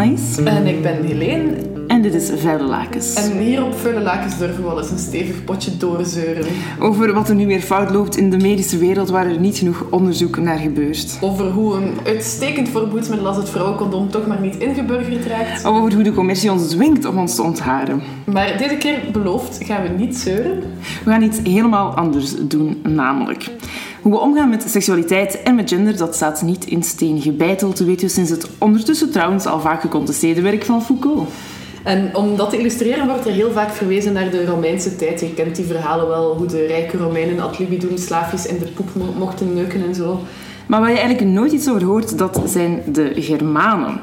En ik ben Helene. En dit is Vuile Lakens. En hier op Vuile Lakens durven we wel eens een stevig potje doorzeuren. Over wat er nu weer fout loopt in de medische wereld waar er niet genoeg onderzoek naar gebeurt. Over hoe een uitstekend voorboedsmiddel als het vrouwencondoom toch maar niet ingeburgerd raakt. Of over hoe de commercie ons dwingt om ons te ontharen. Maar deze keer beloofd gaan we niet zeuren. We gaan iets helemaal anders doen, namelijk... Hoe we omgaan met seksualiteit en met gender, dat staat niet in steen gebeiteld, weten we sinds het ondertussen trouwens al vaak gecontesteerde werk van Foucault. En om dat te illustreren wordt er heel vaak verwezen naar de Romeinse tijd. Je kent die verhalen wel, hoe de rijke Romeinen ad libitum slaafjes in de poep mo- mochten neuken en zo. Maar waar je eigenlijk nooit iets over hoort, dat zijn de Germanen.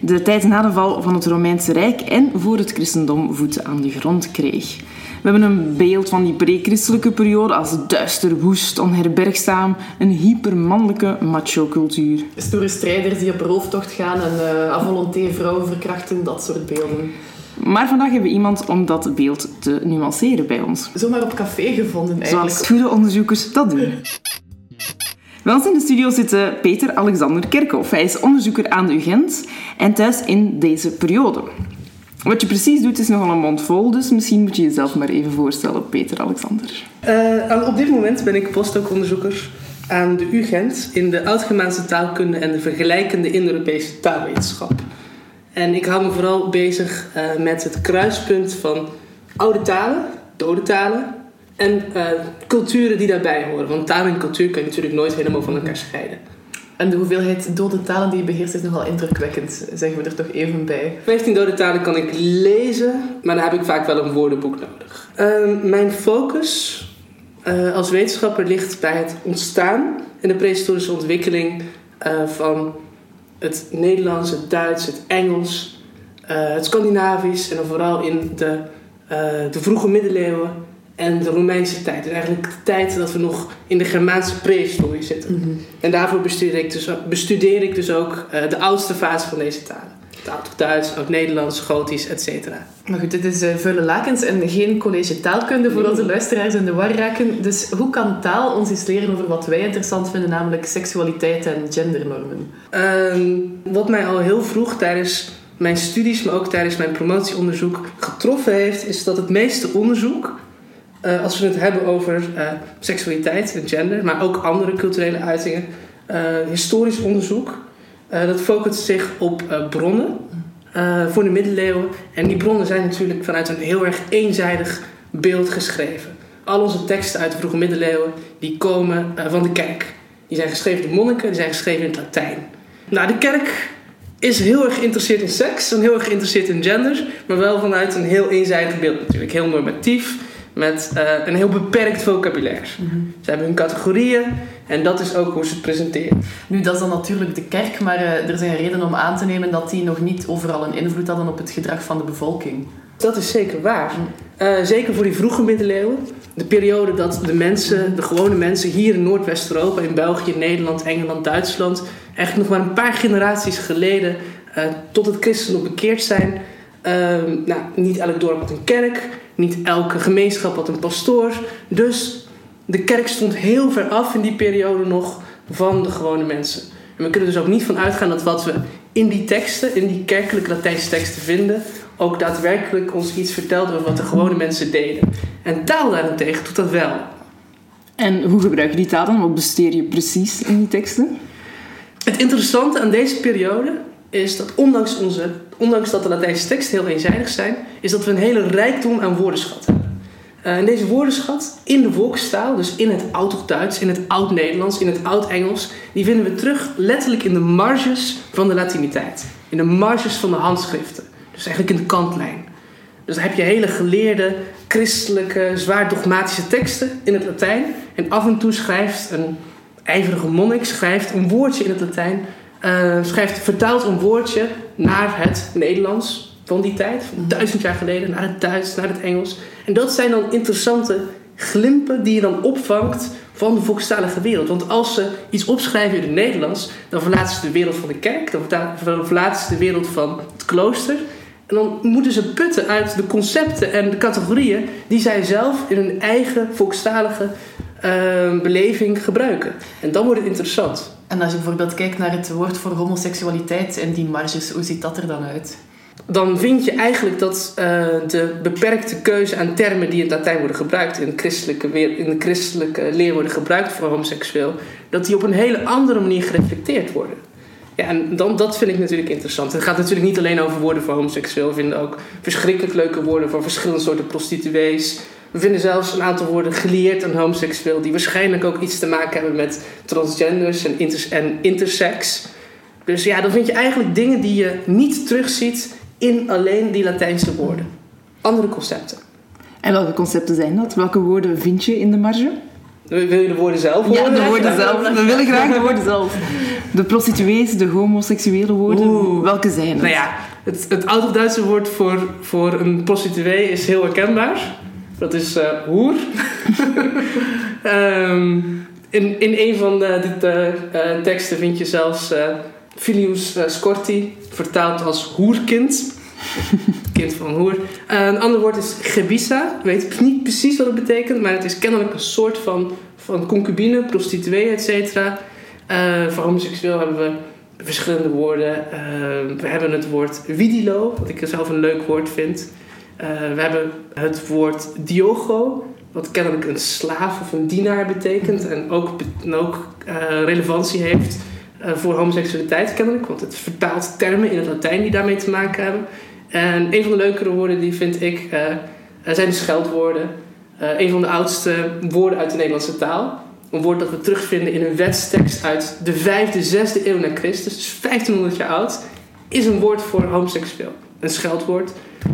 De tijd na de val van het Romeinse Rijk en voor het christendom voeten aan de grond kreeg. We hebben een beeld van die pre-christelijke periode als duister, woest, onherbergzaam, een hypermannelijke macho-cultuur. Stoere strijders die op rooftocht gaan en uh, à volonté vrouwen verkrachten, dat soort beelden. Maar vandaag hebben we iemand om dat beeld te nuanceren bij ons. Zomaar op café gevonden eigenlijk. Zoals goede onderzoekers dat doen. Bij ons in de studio zit Peter Alexander Kerkhoff. Hij is onderzoeker aan de UGent en thuis in deze periode. Wat je precies doet is nogal een mond vol, dus misschien moet je jezelf maar even voorstellen, Peter Alexander. Uh, op dit moment ben ik postdoc-onderzoeker aan de UGent in de Oud-Germaanse taalkunde en de vergelijkende Indo-Europese taalwetenschap. En ik hou me vooral bezig uh, met het kruispunt van oude talen, dode talen en uh, culturen die daarbij horen. Want taal en cultuur kun je natuurlijk nooit helemaal van elkaar scheiden. En de hoeveelheid dode talen die je beheerst is nogal indrukwekkend, zeggen we er toch even bij. 15 dode talen kan ik lezen, maar dan heb ik vaak wel een woordenboek nodig. Uh, mijn focus uh, als wetenschapper ligt bij het ontstaan en de prehistorische ontwikkeling uh, van het Nederlands, het Duits, het Engels, uh, het Scandinavisch en dan vooral in de, de vroege middeleeuwen en de Romeinse tijd. Dus eigenlijk de tijd dat we nog in de Germaanse prehistorie zitten. Mhm. Mm -hmm. En daarvoor bestudeer ik dus, bestudeer ik dus ook uh, de oudste fase van deze talen. Het Oud-Duits, Oud-Nederlands, Gotisch, etc. Maar goed, dit is uh, Vuile Lakens en geen college taalkunde voor onze luisteraars in de war raken. Dus hoe kan taal ons iets leren over wat wij interessant vinden, namelijk seksualiteit en gendernormen? Uh, wat mij al heel vroeg tijdens mijn studies, maar ook tijdens mijn promotieonderzoek getroffen heeft, is dat het meeste onderzoek uh, als we het hebben over uh, seksualiteit en gender, maar ook andere culturele uitingen, uh, historisch onderzoek, dat focust zich op bronnen voor de middeleeuwen. En die bronnen zijn natuurlijk vanuit een heel erg eenzijdig beeld geschreven. Al onze teksten uit de vroege middeleeuwen die komen van de kerk. Die zijn geschreven door monniken, die zijn geschreven in het Latijn. Nou, de kerk is heel erg geïnteresseerd in seks en heel erg geïnteresseerd in genders, maar wel vanuit een heel eenzijdig beeld natuurlijk. Heel normatief, met uh, een heel beperkt vocabulaire. Mm -hmm. Ze hebben hun categorieën en dat is ook hoe ze het presenteren. Nu, dat is dan natuurlijk de kerk, maar uh, er zijn redenen om aan te nemen dat die nog niet overal een invloed hadden op het gedrag van de bevolking. Dat is zeker waar. Uh, zeker voor die vroege middeleeuwen. De periode dat de mensen, de gewone mensen hier in Noordwest-Europa, in België, Nederland, Engeland, Duitsland, eigenlijk nog maar een paar generaties geleden tot het christendom bekeerd zijn. nou, niet elk dorp had een kerk. Niet elke gemeenschap had een pastoor. Dus de kerk stond heel ver af in die periode nog van de gewone mensen. En we kunnen dus ook niet van uitgaan dat wat we in die teksten, in die kerkelijke Latijnse teksten vinden, ook daadwerkelijk ons iets vertelt over wat de gewone mensen deden. En taal daarentegen doet dat wel. En hoe gebruik je die taal dan? Wat besteer je precies in die teksten? Het interessante aan deze periode is dat ondanks, onze, ondanks dat de Latijnse teksten heel eenzijdig zijn, is dat we een hele rijkdom aan woordenschat hebben. Uh, en deze woordenschat in de volkstaal, dus in het Oud-Duits, in het Oud-Nederlands, in het Oud-Engels, die vinden we terug letterlijk in de marges van de Latiniteit. In de marges van de handschriften. Dus eigenlijk in de kantlijn. Dus dan heb je hele geleerde, christelijke, zwaar dogmatische teksten in het Latijn. En af en toe schrijft een ijverige monnik schrijft een woordje in het Latijn uh, schrijft, vertaalt een woordje naar het Nederlands van die tijd, van duizend jaar geleden, naar het Duits, naar het Engels. En dat zijn dan interessante glimpen die je dan opvangt van de volkstalige wereld. Want als ze iets opschrijven in het Nederlands, dan verlaten ze de wereld van de kerk, dan verlaten ze de wereld van het klooster. En dan moeten ze putten uit de concepten en de categorieën die zij zelf in hun eigen volkstalige uh, beleving gebruiken. En dan wordt het interessant. En als je bijvoorbeeld kijkt naar het woord voor homoseksualiteit en die marges, hoe ziet dat er dan uit? Dan vind je eigenlijk dat uh, de beperkte keuze aan termen die in het Latijn worden gebruikt, in de christelijke, weer, in de christelijke leer worden gebruikt voor homoseksueel, dat die op een hele andere manier gereflecteerd worden. Ja, en dan, dat vind ik natuurlijk interessant. Het gaat natuurlijk niet alleen over woorden voor homoseksueel. We vinden ook verschrikkelijk leuke woorden voor verschillende soorten prostituees. We vinden zelfs een aantal woorden geleerd aan homoseksueel, die waarschijnlijk ook iets te maken hebben met transgenders en, en intersex. Dus ja, dan vind je eigenlijk dingen die je niet terugziet in alleen die Latijnse woorden. Andere concepten. En welke concepten zijn dat? Welke woorden vind je in de marge? Wil je de woorden zelf horen? Ja, de woorden zelf. We willen graag de woorden zelf. De prostituees, de homoseksuele woorden. Oeh. Welke zijn het? Nou ja, het, het Oud-Duitse woord voor, voor een prostituee is heel herkenbaar. Dat is uh, hoer. um, in, in een van de, de uh, teksten vind je zelfs Filius Scorti, vertaald als hoerkind. kind van hoer. een ander woord is gebisa. Ik weet niet precies wat het betekent, maar het is kennelijk een soort van, van concubine, prostituee, et cetera. voor homoseksueel hebben we verschillende woorden. we hebben het woord vidilo, wat ik zelf een leuk woord vind. Uh, we hebben het woord diogo, wat kennelijk een slaaf of een dienaar betekent en ook, ook uh, relevantie heeft uh, voor homoseksualiteit kennelijk, want het vertaalt termen in het Latijn die daarmee te maken hebben. En een van de leukere woorden die vind ik zijn de scheldwoorden. een van de oudste woorden uit de Nederlandse taal. Een woord dat we terugvinden in een wetstekst uit de 5e, 6e eeuw na Christus, dus 1500 jaar oud, is een woord voor homoseksueel. Een scheldwoord.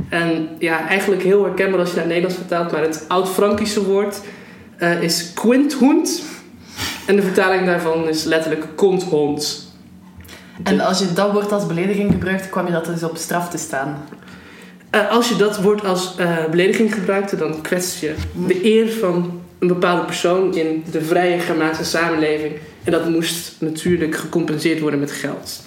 En ja, eigenlijk heel herkenbaar als je naar het Nederlands vertaalt, maar het oud-Frankische woord uh, is quinthund. En de vertaling daarvan is letterlijk konthond. En als je dat woord als belediging gebruikt, kwam je dat dus op straf te staan? Uh, als je dat woord als uh, belediging gebruikte, dan kwets je de eer van een bepaalde persoon in de vrije Germaanse samenleving. En dat moest natuurlijk gecompenseerd worden met geld.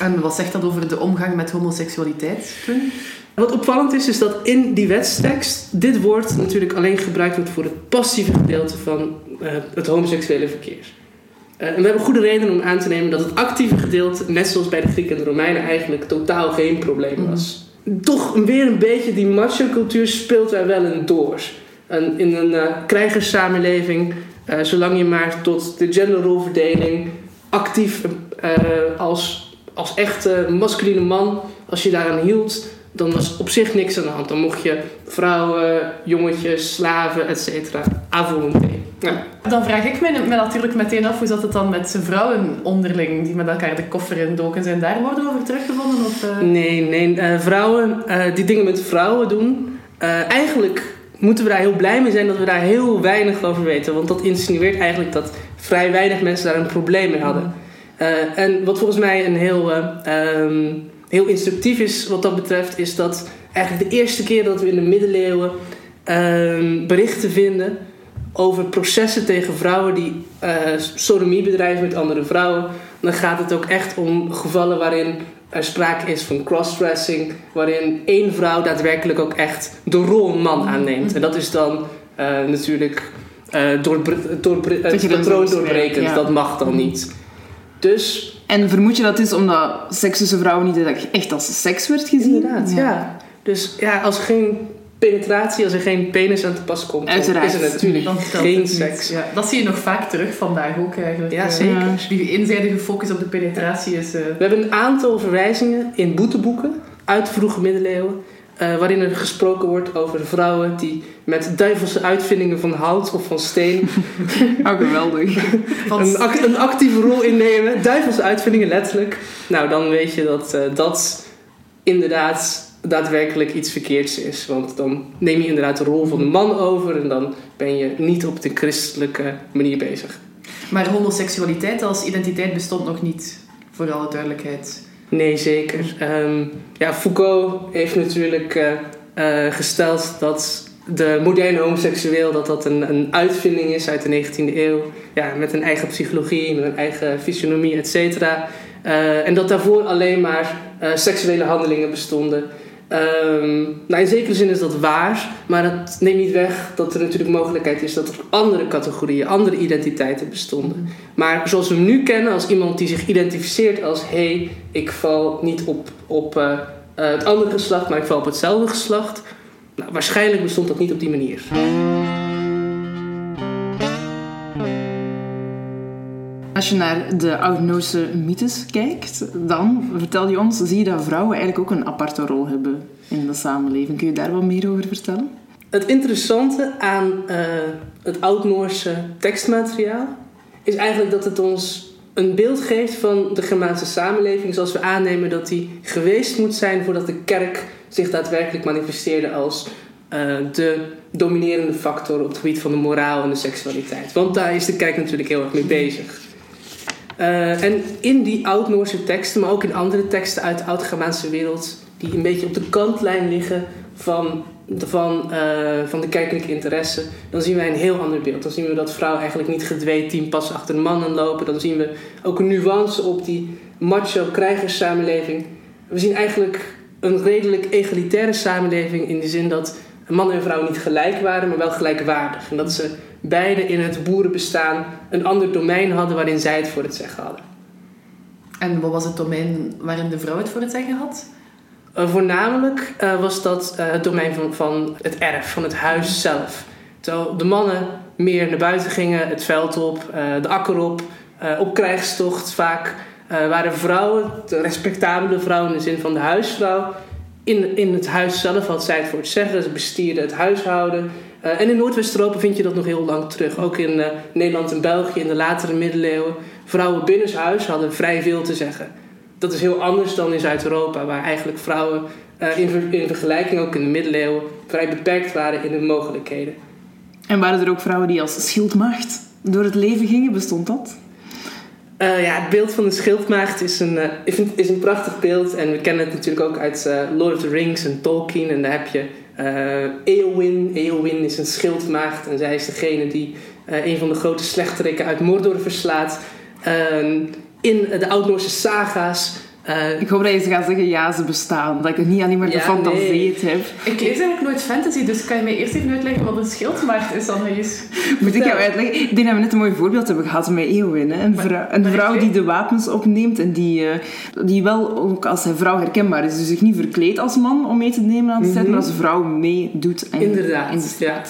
En wat zegt dat over de omgang met homoseksualiteit toen? Wat opvallend is, is dat in die wetstekst dit woord natuurlijk alleen gebruikt wordt voor het passieve gedeelte van uh, het homoseksuele verkeer. Uh, en we hebben goede reden om aan te nemen dat het actieve gedeelte, net zoals bij de Grieken en de Romeinen, eigenlijk totaal geen probleem was. Mm. Toch weer een beetje die macho-cultuur speelt daar wel in door. En in een uh, krijgerssamenleving, zolang je maar tot de genderrolverdeling actief als als echte masculine man, als je daaraan hield, dan was op zich niks aan de hand. Dan mocht je vrouwen, jongetjes, slaven, et cetera, Ja. Dan vraag ik me, me, natuurlijk meteen af, hoe zat het dan met vrouwen onderling die met elkaar de koffer in doken? Zijn daar woorden over teruggevonden? Of, uh... Nee, nee. Uh, vrouwen uh, die dingen met vrouwen doen, eigenlijk moeten we daar heel blij mee zijn dat we daar heel weinig over weten. Want dat insinueert eigenlijk dat vrij weinig mensen daar een probleem mee hadden. Uh, en wat volgens mij een heel, uh, um, heel instructief is wat dat betreft, is dat eigenlijk de eerste keer dat we in de middeleeuwen um, berichten vinden over processen tegen vrouwen die uh, sodomie bedrijven met andere vrouwen, dan gaat het ook echt om gevallen waarin er sprake is van crossdressing, waarin één vrouw daadwerkelijk ook echt de rol man aanneemt. En dat is dan natuurlijk door, door, het patroon doorbrekend, dat mag dan niet. Dus... En vermoed je dat is omdat seks tussen vrouwen niet echt als seks werd gezien? Inderdaad, ja. Dus ja, als er geen penetratie, als er geen penis aan te pas komt, Uiteraard. is er natuurlijk dan geen seks. Ja, dat zie je nog vaak terug vandaag ook eigenlijk. Ja, zeker. Ja. Die eenzijdige focus op de penetratie is... Uh... We hebben een aantal verwijzingen in boeteboeken uit de vroege middeleeuwen uh, waarin er gesproken wordt over vrouwen die met duivelse uitvindingen van hout of van steen. oh, geweldig. een, act, een, actieve rol innemen. Duivelse uitvindingen, letterlijk. Nou, dan weet je dat uh, dat inderdaad daadwerkelijk iets verkeerds is. Want dan neem je inderdaad de rol van de man over en dan ben je niet op de christelijke manier bezig. Maar homoseksualiteit als identiteit bestond nog niet, voor alle duidelijkheid. Nee, zeker. Um, ja, Foucault heeft natuurlijk uh, uh, gesteld dat de moderne homoseksueel dat dat een, een uitvinding is uit de 19e eeuw. Ja, met een eigen psychologie, met een eigen fysionomie, et cetera. Uh, en dat daarvoor alleen maar seksuele handelingen bestonden. Ehm, nou, in zekere zin is dat waar, maar dat neemt niet weg dat er natuurlijk mogelijkheid is dat er andere categorieën, andere identiteiten bestonden. Maar zoals we hem nu kennen, als iemand die zich identificeert als hé, hey, ik val niet op, op uh, het andere geslacht, maar ik val op hetzelfde geslacht. Nou, waarschijnlijk bestond dat niet op die manier. Als je naar de Oud-Noorse mythes kijkt, dan vertel je ons, zie je dat vrouwen eigenlijk ook een aparte rol hebben in de samenleving. Kun je daar wat meer over vertellen? Het interessante aan uh, het Oud-Noorse tekstmateriaal is eigenlijk dat het ons een beeld geeft van de Germaanse samenleving zoals we aannemen dat die geweest moet zijn voordat de kerk zich daadwerkelijk manifesteerde als uh, de dominerende factor op het gebied van de moraal en de seksualiteit. Want daar is de kerk natuurlijk heel erg mee bezig. Uh, en in die Oud-Noorse teksten, maar ook in andere teksten uit de Oud-Germaanse wereld, die een beetje op de kantlijn liggen van, van, uh, van de kerkelijke interesse, dan zien wij een heel ander beeld. Dan zien we dat vrouwen eigenlijk niet gedwee tien pas achter de mannen lopen. Dan zien we ook een nuance op die macho krijgerssamenleving. We zien eigenlijk een redelijk egalitaire samenleving in de zin dat man en vrouw niet gelijk waren, maar wel gelijkwaardig. En dat ze beide in het boerenbestaan een ander domein hadden waarin zij het voor het zeggen hadden. En wat was het domein waarin de vrouw het voor het zeggen had? Uh, voornamelijk uh, was dat uh, het domein van, van het erf, van het huis zelf. Terwijl de mannen meer naar buiten gingen, het veld op, de akker op, op krijgstocht vaak. waren vrouwen, de respectabele vrouwen in de zin van de huisvrouw, in, in het huis zelf had zij het voor het zeggen. Ze bestierden het huishouden. Uh, en in Noordwest-Europa vind je dat nog heel lang terug. Ook in uh, Nederland en België in de latere middeleeuwen. Vrouwen binnenshuis hadden vrij veel te zeggen. Dat is heel anders dan in Zuid-Europa, waar eigenlijk vrouwen uh, in, in, vergelijking ook in de middeleeuwen vrij beperkt waren in hun mogelijkheden. En waren er ook vrouwen die als schildmacht door het leven gingen? Bestond dat? Ja, het beeld van de schildmaagd is een, is een prachtig beeld. En we kennen het natuurlijk ook uit Lord of the Rings en Tolkien. En daar heb je Eowyn. Eowyn is een schildmaagd. En zij is degene die een van de grote slechterikken uit Mordor verslaat. Ehm, in de Oud-Noorse saga's uh, ik hoop dat je gaat zeggen, ja, ze bestaan. Dat ik het niet alleen maar gefantaseerd nee. heb. Ik lees eigenlijk nooit fantasy, dus kan je mij eerst even uitleggen wat een schildmaagd is dan eens? Moet ik jou uitleggen? Ik denk dat we net een mooi voorbeeld hebben gehad met Eowyn. Hè? Een, vrouw, een vrouw die de wapens opneemt en die, uh, die wel ook als vrouw herkenbaar is. Dus zich niet verkleedt als man om mee te nemen aan set, mm -hmm. maar als vrouw meedoet. Inderdaad, in de ja.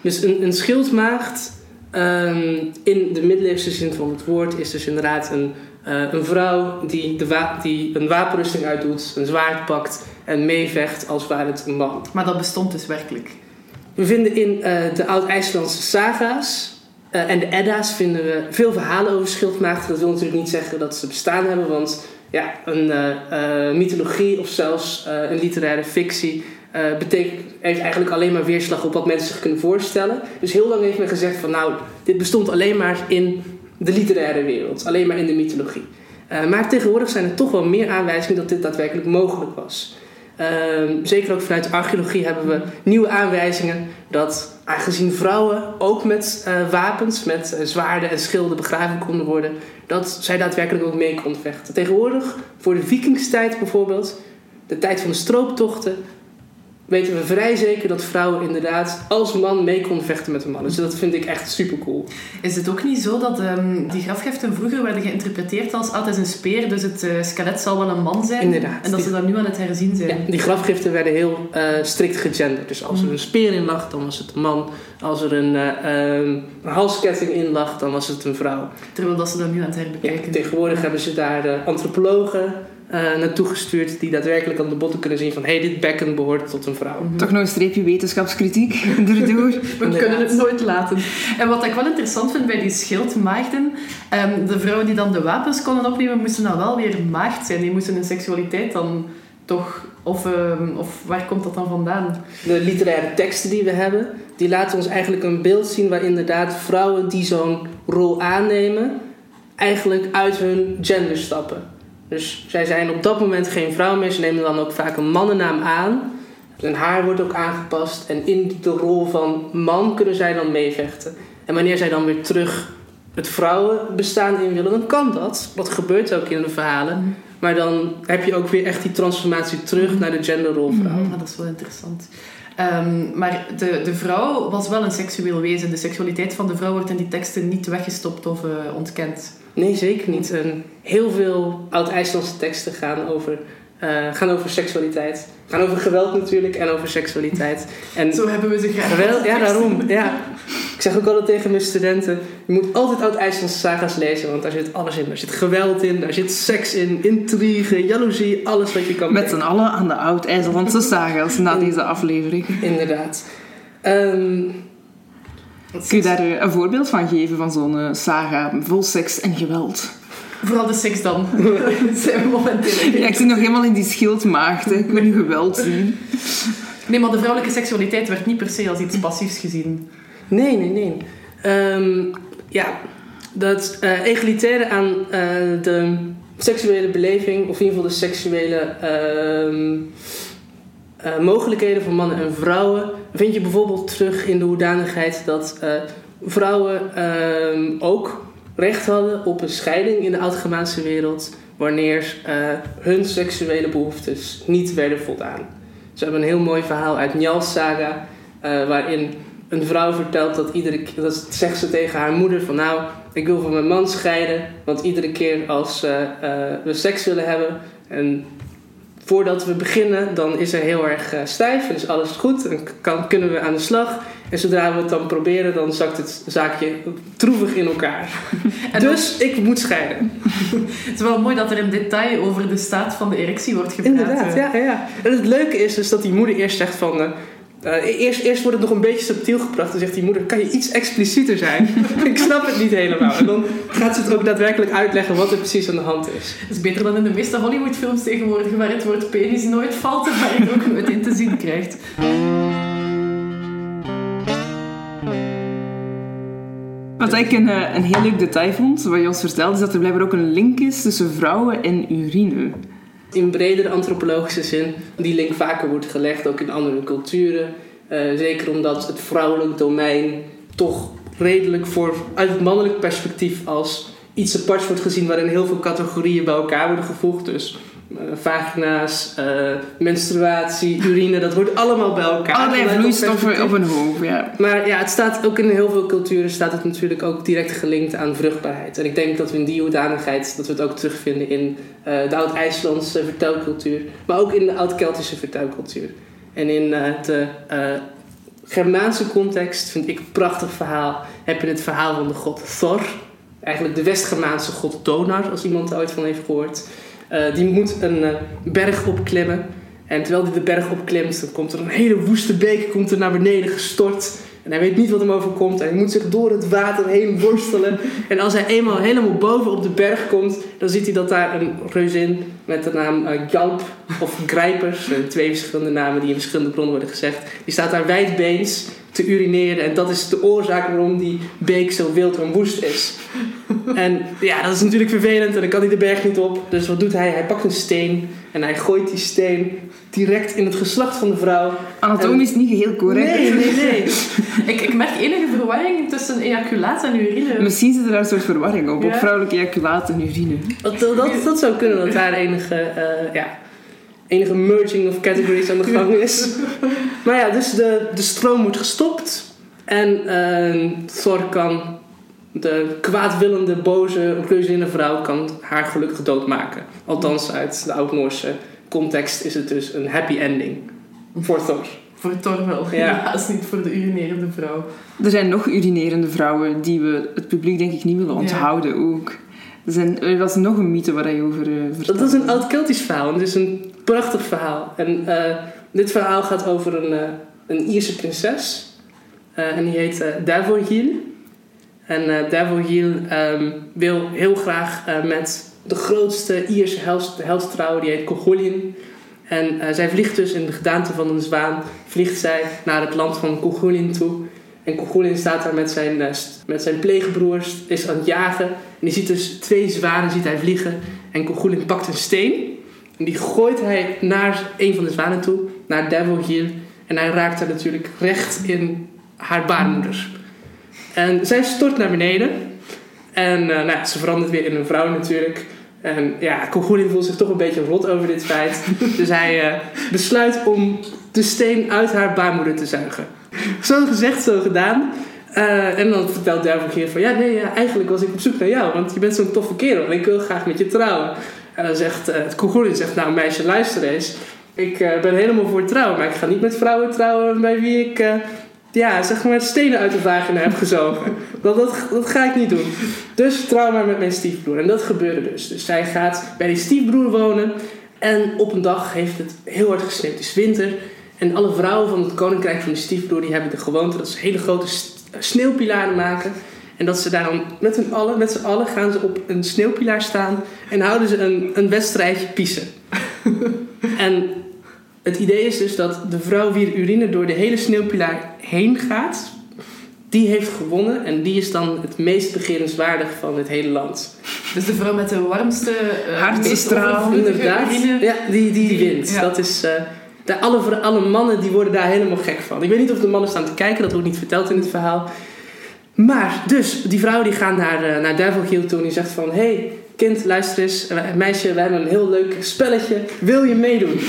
Dus een, een schildmaagd, um, in de middeleeuwse zin van het woord, is dus inderdaad een uh, een vrouw die, de die een wapenrusting uitdoet, een zwaard pakt en meevecht als ware het een man. Maar dat bestond dus werkelijk? We vinden in uh, de Oud-IJslandse saga's uh, en de Edda's vinden we veel verhalen over schildmaagden. Dat wil natuurlijk niet zeggen dat ze bestaan hebben, want ja, een mythologie of zelfs een literaire fictie betekent, heeft eigenlijk alleen maar weerslag op wat mensen zich kunnen voorstellen. Dus heel lang heeft men gezegd van nou, dit bestond alleen maar in de literaire wereld, alleen maar in de mythologie. Uh, maar tegenwoordig zijn er toch wel meer aanwijzingen dat dit daadwerkelijk mogelijk was. Uh, zeker ook vanuit de archeologie hebben we nieuwe aanwijzingen dat, aangezien vrouwen ook met uh, wapens, met zwaarden en schilden begraven konden worden, dat zij daadwerkelijk ook mee konden vechten. Tegenwoordig, voor de vikingstijd bijvoorbeeld, de tijd van de strooptochten, weten we vrij zeker dat vrouwen inderdaad als man mee konden vechten met een man. Dus dat vind ik echt super cool. Is het ook niet zo dat um, die grafgiften vroeger werden geïnterpreteerd als altijd een speer, dus het uh, skelet zal wel een man zijn? Inderdaad. En dat ze dat nu aan het herzien zijn? Ja, die grafgiften werden heel uh, strikt gegenderd. Dus als er een speer in lag, dan was het een man. Als er een, uh, um, een halsketting in lag, dan was het een vrouw. Terwijl dat ze dat nu aan het herbekijken. Ja, tegenwoordig hebben ze daar antropologen uh, naartoe gestuurd die daadwerkelijk aan de botten kunnen zien van hé, hey, dit bekken behoort tot een vrouw. Toch nog een streepje wetenschapskritiek erdoor. We kunnen het nooit laten. En wat ik wel interessant vind bij die schildmaagden, um, de vrouwen die dan de wapens konden opnemen, moesten dan wel weer maagd zijn. Die moesten hun seksualiteit dan toch of, um, of waar komt dat dan vandaan? De literaire teksten die we hebben, die laten ons eigenlijk een beeld zien waar inderdaad vrouwen die zo'n rol aannemen, eigenlijk uit hun gender stappen. Dus zij zijn op dat moment geen vrouw meer. Ze nemen dan ook vaak een mannennaam aan. Hun haar wordt ook aangepast. En in de rol van man kunnen zij dan meevechten. En wanneer zij dan weer terug het vrouwenbestaan in willen, dan kan dat. Dat gebeurt ook in de verhalen. Maar dan heb je ook weer echt die transformatie terug naar de genderrol vrouw. Ah, dat is wel interessant. Ehm, maar de, de vrouw was wel een seksueel wezen. De seksualiteit van de vrouw wordt in die teksten niet weggestopt of eh, ontkend. Nee, zeker niet. En heel veel oud-IJslandse teksten gaan over, eh, gaan over seksualiteit. Gaan over geweld natuurlijk en over seksualiteit. En Zo hebben we ze graag. geweld, ja, daarom. Ja. Ik zeg ook altijd tegen mijn studenten: je moet altijd oud-IJslandse saga's lezen, want daar zit alles in. Daar zit geweld in, daar zit seks in, intrigue, jaloezie, alles wat je kan Met z'n allen aan de oud-IJslandse saga's na deze aflevering. Inderdaad. Ehm, Kun je daar eh, een voorbeeld van geven van zo'n eh, saga vol seks en geweld? Vooral de seks dan. Dat zijn we momenteel. Ja, ik zit nog helemaal in die schildmaagd. hè. Ik wil nu geweld zien. Nee, maar de vrouwelijke seksualiteit werd niet per se als iets passiefs gezien. Nee, nee, nee. Ehm, ja, dat eh, egalitaire aan eh, de seksuele beleving, of in ieder geval de seksuele ehm, eh, mogelijkheden van mannen en vrouwen, vind je bijvoorbeeld terug in de hoedanigheid dat eh, vrouwen ehm, ook recht hadden op een scheiding in de oud-Germaanse wereld wanneer eh, hun seksuele behoeftes niet werden voldaan. Ze hebben een heel mooi verhaal uit Njals saga, waarin een vrouw vertelt dat iedere keer, dat zegt ze tegen haar moeder van nou, ik wil van mijn man scheiden, want iedere keer als we seks willen hebben en voordat we beginnen, dan is er heel erg eh, stijf en is alles goed en kan, kunnen we aan de slag. En zodra we het dan proberen, dan zakt het zaakje troevig in elkaar. En dus ik moet scheiden. Het is wel mooi dat er in detail over de staat van de erectie wordt gepraat. Inderdaad, ja, ja, ja. En het leuke is dus dat die moeder eerst zegt van... eh, eh, eerst, eerst wordt het nog een beetje subtiel gebracht. Dan zegt die moeder, kan je iets explicieter zijn? ik snap het niet helemaal. En dan gaat ze het ook daadwerkelijk uitleggen wat er precies aan de hand is. Het is beter dan in de meeste Hollywoodfilms tegenwoordig, waar het woord penis nooit valt en waar je het ook nooit in te zien krijgt. Wat ik een, eh, een heel leuk detail vond, wat je ons vertelde, is dat er blijkbaar ook een link is tussen vrouwen en urine. In bredere antropologische zin die link vaker wordt gelegd, ook in andere culturen. Eh, zeker omdat het vrouwelijk domein toch redelijk voor, uit het mannelijk perspectief als iets aparts wordt gezien waarin heel veel categorieën bij elkaar worden gevoegd. Dus vagina's, eh, menstruatie, urine, dat wordt allemaal bij elkaar. Allerlei vloeistoffen op een hoop, ja. Maar ja, het staat ook in heel veel culturen staat het natuurlijk ook direct gelinkt aan vruchtbaarheid. En ik denk dat we in die hoedanigheid dat we het ook terugvinden in eh, de oud-IJslandse vertelcultuur, maar ook in de oud-Keltische vertelcultuur. En in eh, de eh, Germaanse context vind ik een prachtig verhaal. Heb je het verhaal van de god Thor, eigenlijk de West-Germaanse god Donar, als iemand er ooit van heeft gehoord. Eh, die moet een eh, berg opklimmen. En terwijl hij de berg opklimt, dan komt er een hele woeste beek komt er naar beneden gestort. En hij weet niet wat hem overkomt. En hij moet zich door het water heen worstelen. En als hij eenmaal helemaal boven op de berg komt, dan ziet hij dat daar een reuzin met de naam Gjalp of Grijpers, twee verschillende namen die in verschillende bronnen worden gezegd, die staat daar wijdbeens te urineren. En dat is de oorzaak waarom die beek zo wild en woest is. En ja, dat is natuurlijk vervelend en dan kan hij de berg niet op. Dus wat doet hij? Hij pakt een steen en hij gooit die steen direct in het geslacht van de vrouw. Anatomisch niet geheel correct. Nee, nee, nee. Ik, ik merk enige verwarring tussen ejaculaat en urine. Misschien zit er daar een soort verwarring op, op vrouwelijke ejaculaat en urine. Dat, dat, dat, zou kunnen dat daar enige, eh, ja, enige merging of categories aan de gang is. Maar ja, dus de, de stroom wordt gestopt. En eh, Thor kan de kwaadwillende, boze, reuzinne vrouw kan haar gelukkig doodmaken. Althans, uit de Oud-Noorse context is het dus een happy ending voor Thor. Voor Thor wel, Ja. helaas niet voor de urinerende vrouw. Er zijn nog urinerende vrouwen die we het publiek denk ik niet willen onthouden ook. Er, zijn, er was nog een mythe waar je over uh, vertelde. Dat is een oud-Keltisch verhaal. en Het is een prachtig verhaal. En eh, dit verhaal gaat over een, eh, een Ierse prinses. Eh, en die heet eh Davogil. En eh Davogil ehm, wil heel graag eh, met de grootste Ierse held, trouwen. Die heet Cogolin. En eh, zij vliegt dus in de gedaante van een zwaan. Vliegt zij naar het land van Cogolin toe. En Cogolin staat daar met zijn, met zijn pleegbroers. Is aan het jagen. En die ziet dus twee zwanen ziet hij vliegen. En Cogolin pakt een steen. En die gooit hij naar een van de zwanen toe. Naar Davogil. En hij raakt haar natuurlijk recht in haar baarmoeder. En zij stort naar beneden. En eh, nou ja, ze verandert weer in een vrouw natuurlijk. En ja, Kogurin voelt zich toch een beetje rot over dit feit. dus hij eh, besluit om de steen uit haar baarmoeder te zuigen. Zo gezegd, zo gedaan. Eh, en dan vertelt Duivelgeer van... Ja, nee, ja, eigenlijk was ik op zoek naar jou. Want je bent zo'n toffe kerel. En ik wil graag met je trouwen. En dan zegt uh, Kogurin, zegt... Nou, meisje, luister eens. Ik ben helemaal voor trouwen. Maar ik ga niet met vrouwen trouwen bij wie ik ja, zeg maar stenen uit de vagina heb gezogen. Dat, dat, dat ga ik niet doen. Dus trouw maar met mijn stiefbroer. En dat gebeurde dus. Dus zij gaat bij die stiefbroer wonen. En op een dag heeft het heel hard gesneeuwd. Het is winter. En alle vrouwen van het koninkrijk van de stiefbroer... die hebben de gewoonte dat ze hele grote sneeuwpilaren maken. En dat ze daarom met, hun allen, met z'n allen gaan ze op een sneeuwpilaar staan... en houden ze een, een wedstrijdje piezen. en het idee is dus dat de vrouw wier urine door de hele sneeuwpilaar heen gaat, die heeft gewonnen en die is dan het meest begerenswaardig van het hele land. Dus de vrouw met de warmste, uh, straal, inderdaad. Ja, die, die, die wint. Dat is, uh, de, alle, alle mannen die worden daar helemaal gek van. Ik weet niet of de mannen staan te kijken, dat wordt niet verteld in het verhaal. Maar, dus, die vrouw die gaat naar, uh, naar Duivelgiel toe en die zegt van... Hey, kind, luister eens, meisje, we hebben een heel leuk spelletje. Wil je meedoen?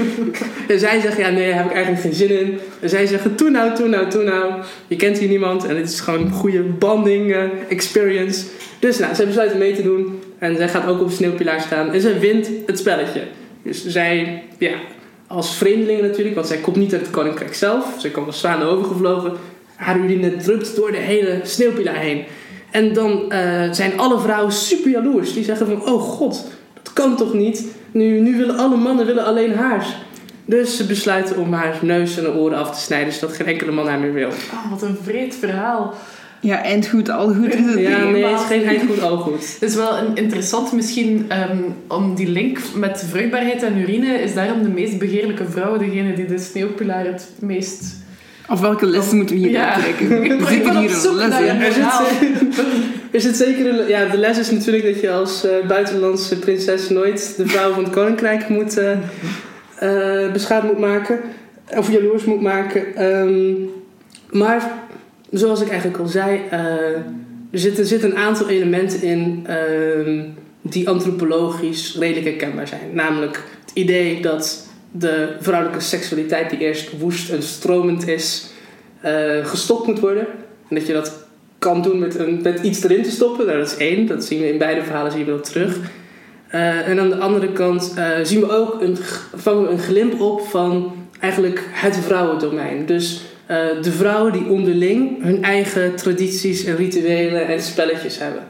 en zij zegt, ja nee, daar heb ik eigenlijk geen zin in. En zij zeggen, toe nou, toe nou, toe nou. Je kent hier niemand en het is gewoon een goede banding uh, experience. Dus nou, zij besluit mee te doen. En zij gaat ook op de sneeuwpilaar staan. En zij wint het spelletje. Dus zij, ja, als vreemdeling natuurlijk, want zij komt niet uit het koninkrijk zelf. Zij komt als zwaan overgevlogen. Haar urine drupt door de hele sneeuwpilaar heen. En dan uh, zijn alle vrouwen super jaloers. Die zeggen van, oh god, dat kan toch niet? Nu, nu willen alle mannen willen alleen haar. Dus ze besluiten om haar neus en oren af te snijden, zodat geen enkele man haar meer wil. Oh, wat een vreed verhaal. Ja, eindgoed, al goed is het Ja, nee, het is geen eindgoed, al goed. Het is wel interessant misschien um, om die link met vruchtbaarheid en urine. Is daarom de meest begeerlijke vrouw degene die de sneeuwpilaar het meest of welke lessen moeten we hier ja. trekken? Ik zit hier een les in. Er zit, er zit zeker een, ja, de les is natuurlijk dat je als uh, buitenlandse prinses nooit de vrouw van het koninkrijk moet uh, uh, beschaamd moet maken. Of jaloers moet maken. Um, maar zoals ik eigenlijk al zei, er zitten zit een aantal elementen in ehm, die antropologisch redelijk herkenbaar zijn. Namelijk het idee dat de vrouwelijke seksualiteit, die eerst woest en stromend is, uh, gestopt moet worden. En dat je dat kan doen met, een, met iets erin te stoppen. Nou, dat is één, dat zien we in beide verhalen zien we dat terug. Uh, en aan de andere kant uh, zien we ook een, vangen we een glimp op van eigenlijk het vrouwendomein. Dus de vrouwen die onderling hun eigen tradities en rituelen en spelletjes hebben.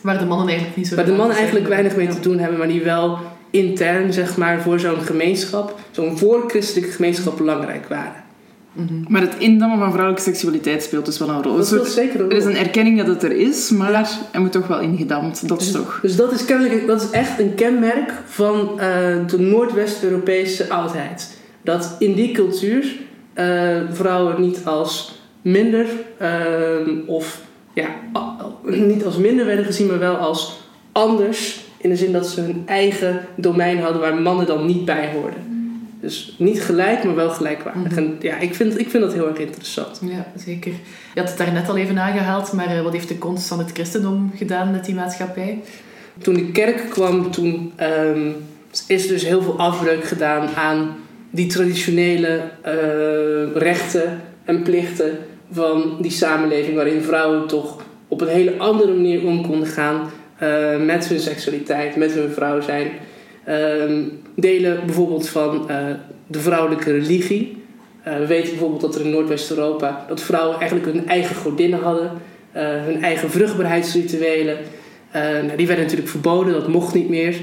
Waar de mannen eigenlijk niet zo Waar de mannen eigenlijk weinig mee te doen hebben, maar die wel intern, zeg maar, voor zo'n gemeenschap, zo'n voorchristelijke gemeenschap belangrijk waren. Mm Maar het indammen van vrouwelijke seksualiteit speelt dus wel een rol. Dat speelt zeker een rol. Er is een erkenning dat het er is, maar ja. er moet toch wel ingedamd. Dat is dus, toch... Dus dat is, kennelijk, dat is echt een kenmerk van uh, de Noordwest-Europese oudheid. Dat in die cultuur uh, vrouwen niet als minder uh, of ja, niet als minder werden gezien, maar wel als anders in de zin dat ze hun eigen domein hadden waar mannen dan niet bij hoorden. Dus niet gelijk, maar wel gelijkwaardig. Mhm. En ja, ik vind, ik vind dat heel erg interessant. Ja, zeker. Je had het daar net al even aangehaald, maar eh, wat heeft de komst van het christendom gedaan met die maatschappij? Toen de kerk kwam, toen um, is dus heel veel afbreuk gedaan aan die traditionele uh, rechten en plichten van die samenleving, waarin vrouwen toch op een hele andere manier om konden gaan uh, met hun seksualiteit, met hun vrouw zijn. Uh, delen bijvoorbeeld van uh, de vrouwelijke religie. Uh, we weten bijvoorbeeld dat er in Noordwest-Europa dat vrouwen eigenlijk hun eigen godinnen hadden, hun eigen vruchtbaarheidsrituelen. Nou, die werden natuurlijk verboden, dat mocht niet meer.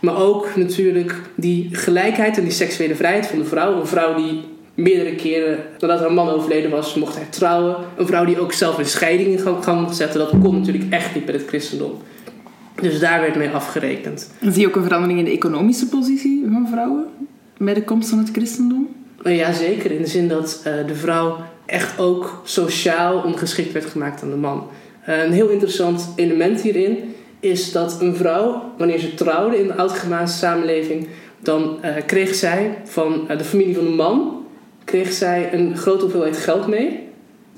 Maar ook natuurlijk die gelijkheid en die seksuele vrijheid van de vrouw. Een vrouw die meerdere keren nadat haar man overleden was, mocht hij trouwen. Een vrouw die ook zelf een scheiding in mocht zetten. Dat kon natuurlijk echt niet met het christendom. Dus daar werd mee afgerekend. zie je ook een verandering in de economische positie van vrouwen bij de komst van het christendom? Eh, ja, zeker. In de zin dat uh, de vrouw echt ook sociaal ongeschikt werd gemaakt aan de man. Uh, een heel interessant element hierin is dat een vrouw, wanneer ze trouwde in de oud-Germaanse samenleving, dan kreeg zij van de familie van de man kreeg zij een grote hoeveelheid geld mee.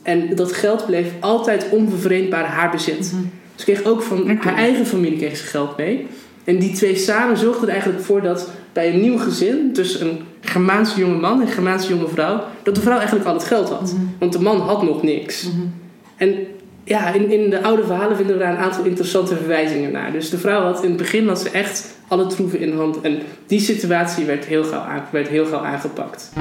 En dat geld bleef altijd onbevreemdbaar haar bezit. Mm ze kreeg ook van haar eigen familie kreeg ze geld mee. En die twee samen zorgden er eigenlijk voor dat bij een nieuw gezin, dus een Germaanse jonge man en een Germaanse jonge vrouw, dat de vrouw eigenlijk al het geld had. Mhm. Want de man had nog niks. En ja, in, in de oude verhalen vinden we daar een aantal interessante verwijzingen naar. Dus de vrouw had in het begin had ze echt alle troeven in hand. En die situatie werd heel gauw, werd heel gauw aangepakt.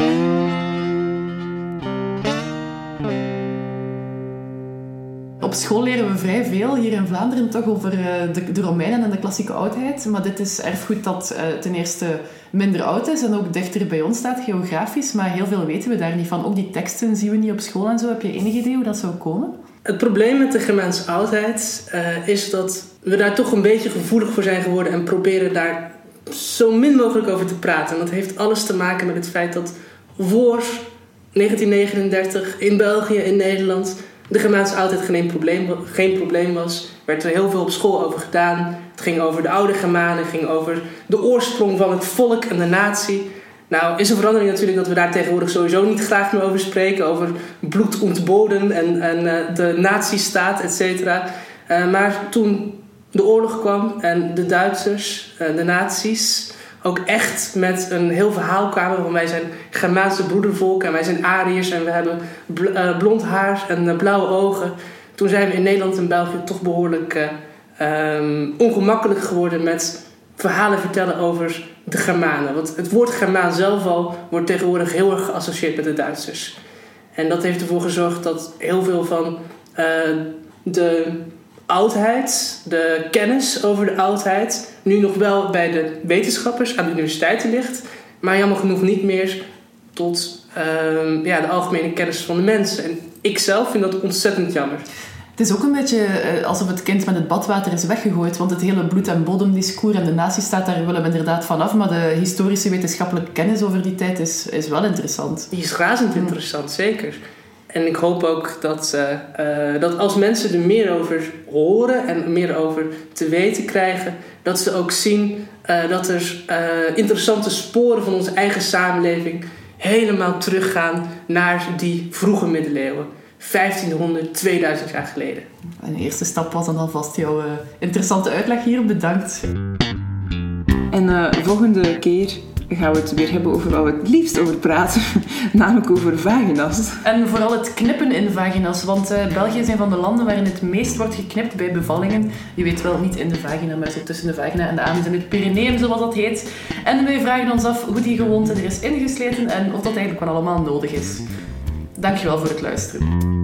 Op school leren we vrij veel hier in Vlaanderen toch over eh, de, de Romeinen en de klassieke oudheid. Maar dit is erfgoed dat eh, ten eerste minder oud is en ook dichter bij ons staat geografisch. Maar heel veel weten we daar niet van. Ook die teksten zien we niet op school en zo. Heb je enig idee hoe dat zou komen? Het probleem met de Germaanse oudheid eh, is dat we daar toch een beetje gevoelig voor zijn geworden en proberen daar zo min mogelijk over te praten. En dat heeft alles te maken met het feit dat voor 1939 in België, in Nederland, de Germaanse oudheid geen probleem, geen probleem was. Er werd er heel veel op school over gedaan. Het ging over de oude Germanen, ging over de oorsprong van het volk en de natie. Nou, is een verandering natuurlijk dat we daar tegenwoordig sowieso niet graag meer over spreken. Over bloed ontboden en, en uh, de nazistaat, et cetera. Uh, maar toen de oorlog kwam en de Duitsers, uh, de nazi's, ook echt met een heel verhaal kwamen. Want wij zijn Germaanse broedervolk en wij zijn Ariërs en we hebben bl blond haar en blauwe ogen. Toen zijn we in Nederland en België toch behoorlijk um, ongemakkelijk geworden met verhalen vertellen over de Germanen. Want het woord Germaan zelf al wordt tegenwoordig heel erg geassocieerd met de Duitsers. En dat heeft ervoor gezorgd dat heel veel van de oudheid, de kennis over de oudheid, nu nog wel bij de wetenschappers aan de universiteiten ligt, maar jammer genoeg niet meer tot uh, ja, de algemene kennis van de mensen. En ik zelf vind dat ontzettend jammer. Het is ook een beetje alsof het kind met het badwater is weggegooid. Want het hele bloed- en bodemdiscours en de nazistaat, daar willen we inderdaad vanaf. Maar de historische wetenschappelijke kennis over die tijd is, is wel interessant. Die is razend interessant, zeker. En ik hoop ook dat, uh, uh, dat als mensen er meer over horen en meer over te weten krijgen, dat ze ook zien uh, dat er interessante sporen van onze eigen samenleving helemaal teruggaan naar die vroege middeleeuwen. 1500, 2000 jaar geleden. Een eerste stap was dan alvast jouw uh, interessante uitleg hier. Bedankt. En uh, volgende keer gaan we het weer hebben over waar we het liefst over praten, namelijk over vagina's. En vooral het knippen in vagina's, want uh, België is een van de landen waarin het meest wordt geknipt bij bevallingen. Je weet wel, niet in de vagina, maar zo tussen de vagina en de anus en het perineum, zoals dat heet. En wij vragen ons af hoe die gewoonte er is ingesleten en of dat eigenlijk wel allemaal nodig is. Dankjewel voor het luisteren.